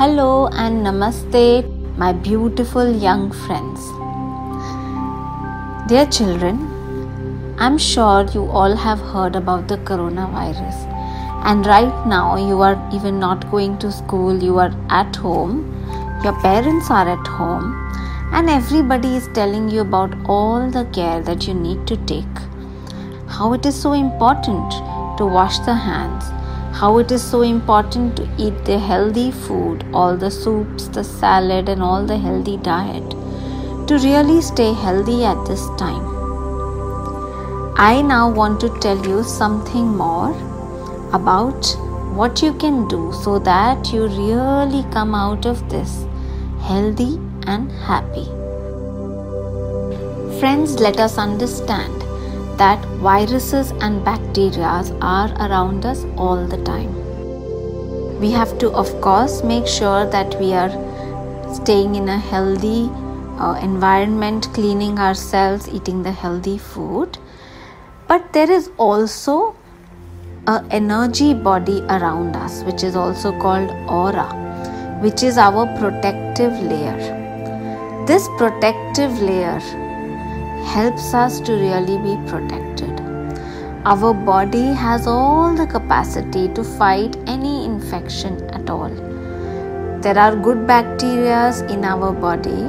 Hello and namaste, my beautiful young friends. Dear children, I'm sure you all have heard about the coronavirus, and right now you are even not going to school, you are at home, your parents are at home, and everybody is telling you about all the care that you need to take. How it is so important to wash the hands how it is so important to eat the healthy food, all the soups, the salad, and all the healthy diet to really stay healthy at this time. I now want to tell you something more about what you can do so that you really come out of this healthy and happy. Friends, let us understand that viruses and bacteria are around us all the time. We have to, of course, make sure that we are staying in a healthy uh, environment, cleaning ourselves, eating the healthy food. But there is also a energy body around us, which is also called aura, which is our protective layer. This protective layer helps us to really be protected. Our body has all the capacity to fight any infection at all. There are good bacteria in our body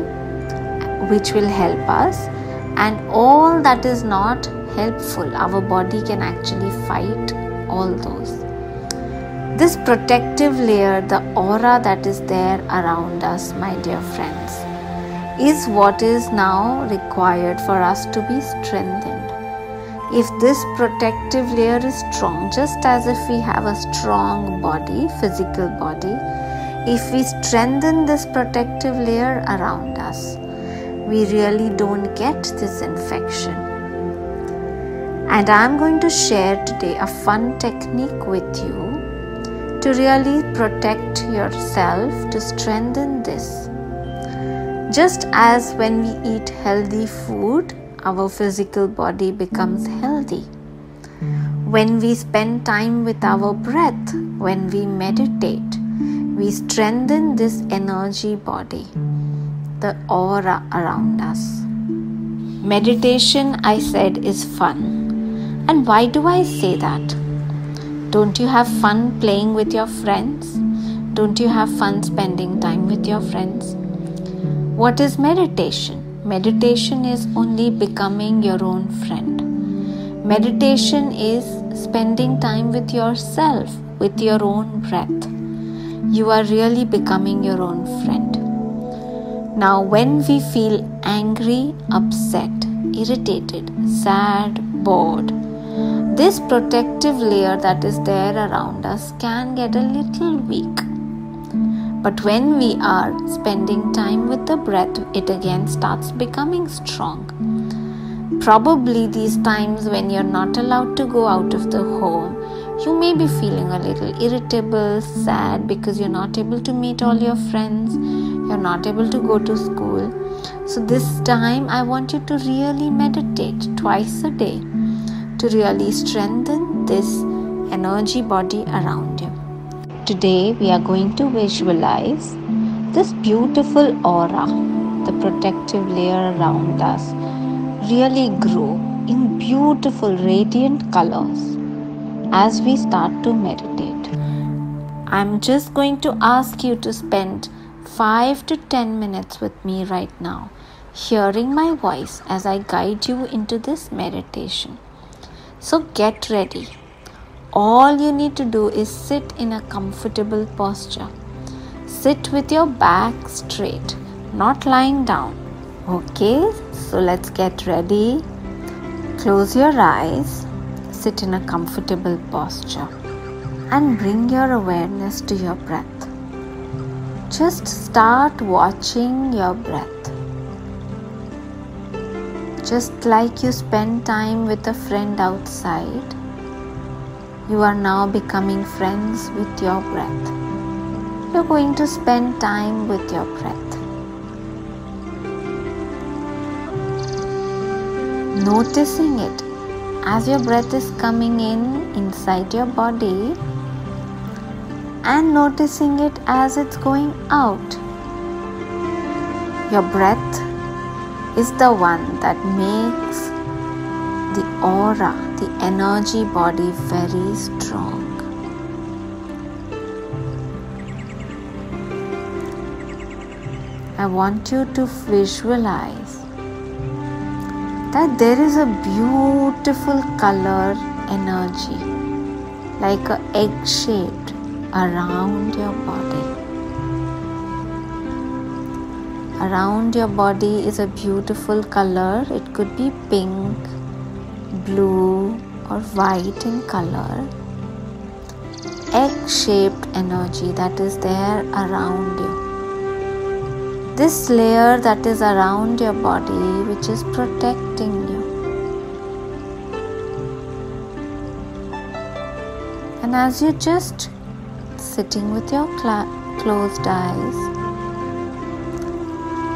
which will help us, and all that is not helpful, our body can actually fight all those. This protective layer, the aura that is there around us, my dear friends is what is now required for us to be strengthened. If this protective layer is strong, just as if we have a strong body, physical body, if we strengthen this protective layer around us, we really don't get this infection. And I'm going to share today a fun technique with you to really protect yourself, to strengthen this. Just as when we eat healthy food, our physical body becomes healthy. When we spend time with our breath, when we meditate, we strengthen this energy body, the aura around us. Meditation, I said, is fun. And why do I say that? Don't you have fun playing with your friends? Don't you have fun spending time with your friends? What is meditation? Meditation is only becoming your own friend. Meditation is spending time with yourself, with your own breath. You are really becoming your own friend. Now, when we feel angry, upset, irritated, sad, bored, this protective layer that is there around us can get a little weak but when we are spending time with the breath, it again starts becoming strong. Probably these times when you're not allowed to go out of the home, you may be feeling a little irritable, sad because you're not able to meet all your friends, you're not able to go to school. So, this time I want you to really meditate twice a day to really strengthen this energy body around. Today we are going to visualize this beautiful aura, the protective layer around us, really grow in beautiful radiant colors as we start to meditate. I'm just going to ask you to spend 5 to 10 minutes with me right now, hearing my voice as I guide you into this meditation. So get ready all you need to do is sit in a comfortable posture. Sit with your back straight, not lying down. Okay, so let's get ready. Close your eyes, sit in a comfortable posture, and bring your awareness to your breath. Just start watching your breath. Just like you spend time with a friend outside you are now becoming friends with your breath. You're going to spend time with your breath. Noticing it as your breath is coming in inside your body and noticing it as it's going out. Your breath is the one that makes the aura, the energy body very strong. I want you to visualize that there is a beautiful color energy like a egg shaped around your body. Around your body is a beautiful color. It could be pink, blue, or white in color. Egg shaped energy that is there around you. This layer that is around your body, which is protecting you. And as you just sitting with your cl- closed eyes,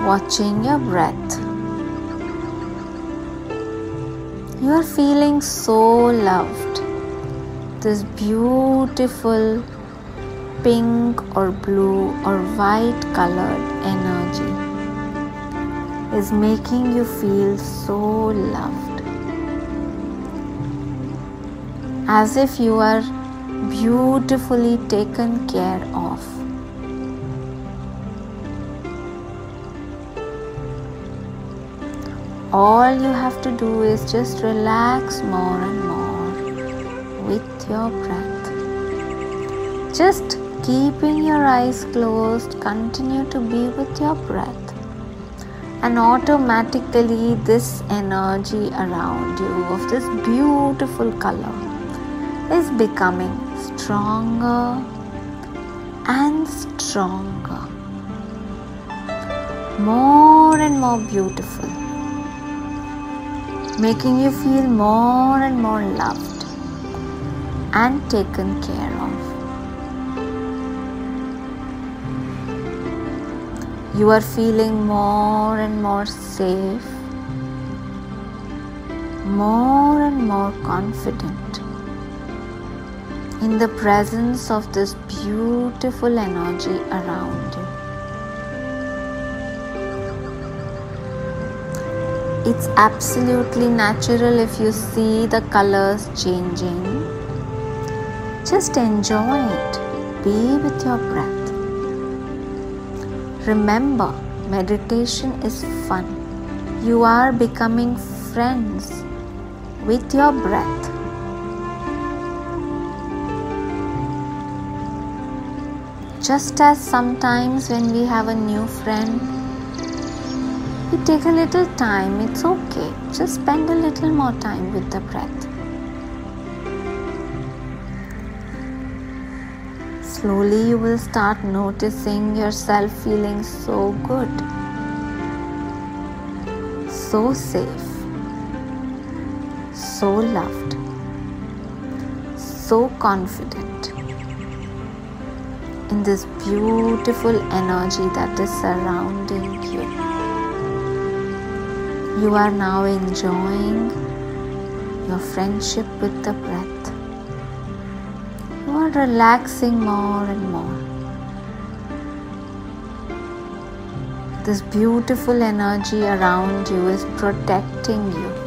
watching your breath. You are feeling so loved. This beautiful pink or blue or white colored energy is making you feel so loved. As if you are beautifully taken care of. All you have to do is just relax more and more with your breath. Just keeping your eyes closed, continue to be with your breath. And automatically, this energy around you of this beautiful color is becoming stronger and stronger, more and more beautiful, making you feel more and more loved and taken care of. You are feeling more and more safe, more and more confident in the presence of this beautiful energy around It's absolutely natural if you see the colors changing. Just enjoy it. Be with your breath. Remember, meditation is fun. You are becoming friends with your breath. Just as sometimes when we have a new friend, we take a little time, it's okay. Just spend a little more time with the breath. Slowly, you will start noticing yourself feeling so good, so safe, so loved, so confident in this beautiful energy that is surrounding you. You are now enjoying your friendship with the breath. You are relaxing more and more. This beautiful energy around you is protecting you.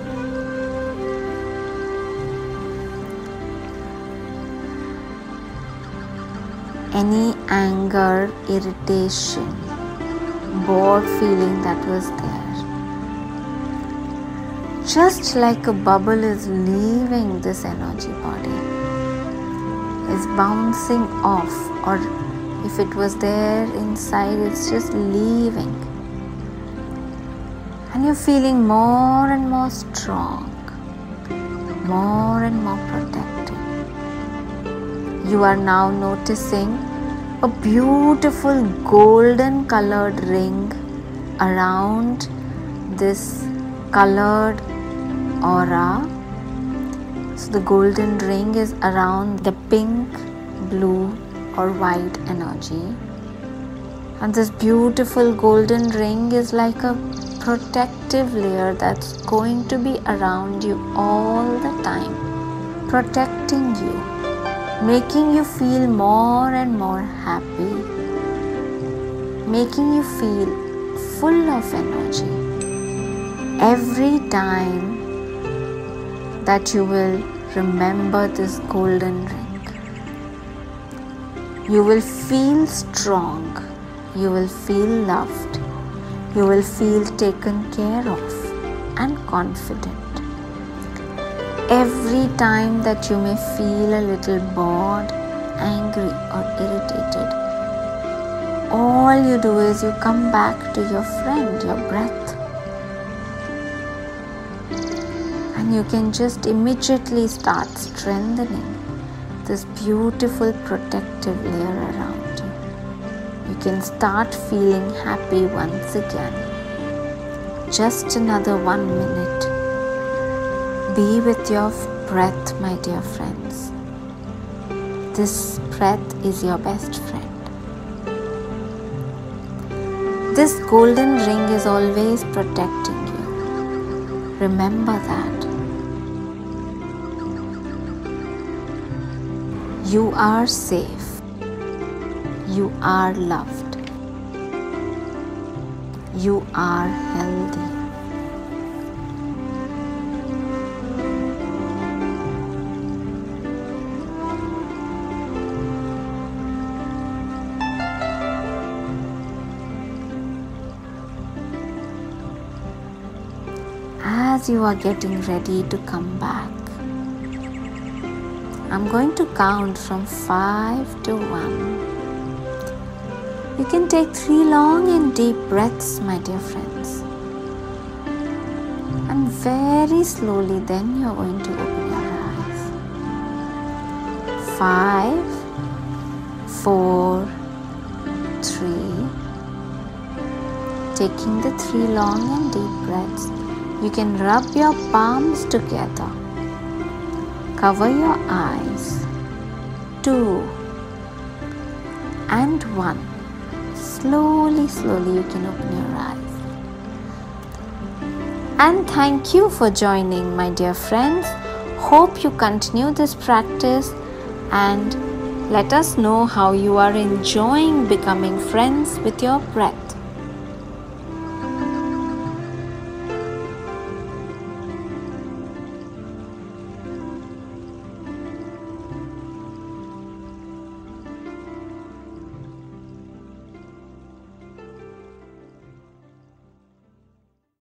any anger, irritation, bored feeling that was there. Just like a bubble is leaving this energy body, is bouncing off, or if it was there inside, it's just leaving. And you're feeling more and more strong, more and more protected you are now noticing a beautiful golden colored ring around this colored aura. So, the golden ring is around the pink, blue, or white energy. And this beautiful golden ring is like a protective layer that's going to be around you all the time, protecting you making you feel more and more happy, making you feel full of energy. Every time that you will remember this golden ring, you will feel strong, you will feel loved, you will feel taken care of and confident. Every time that you may feel a little bored, angry, or irritated. All you do is you come back to your friend, your breath, and you can just immediately start strengthening this beautiful protective layer around you. You can start feeling happy once again. Just another one minute be with your breath, my dear friends. This breath is your best friend. This golden ring is always protecting you. Remember that. You are safe. You are loved. You are healthy. as you are getting ready to come back. I'm going to count from 5 to 1. You can take three long and deep breaths, my dear friends. And very slowly, then you're going to open your eyes. Five, four, three. Taking the three long and deep breaths you can rub your palms together. Cover your eyes. Two and one. Slowly, slowly, you can open your eyes. And thank you for joining, my dear friends. Hope you continue this practice and let us know how you are enjoying becoming friends with your breath.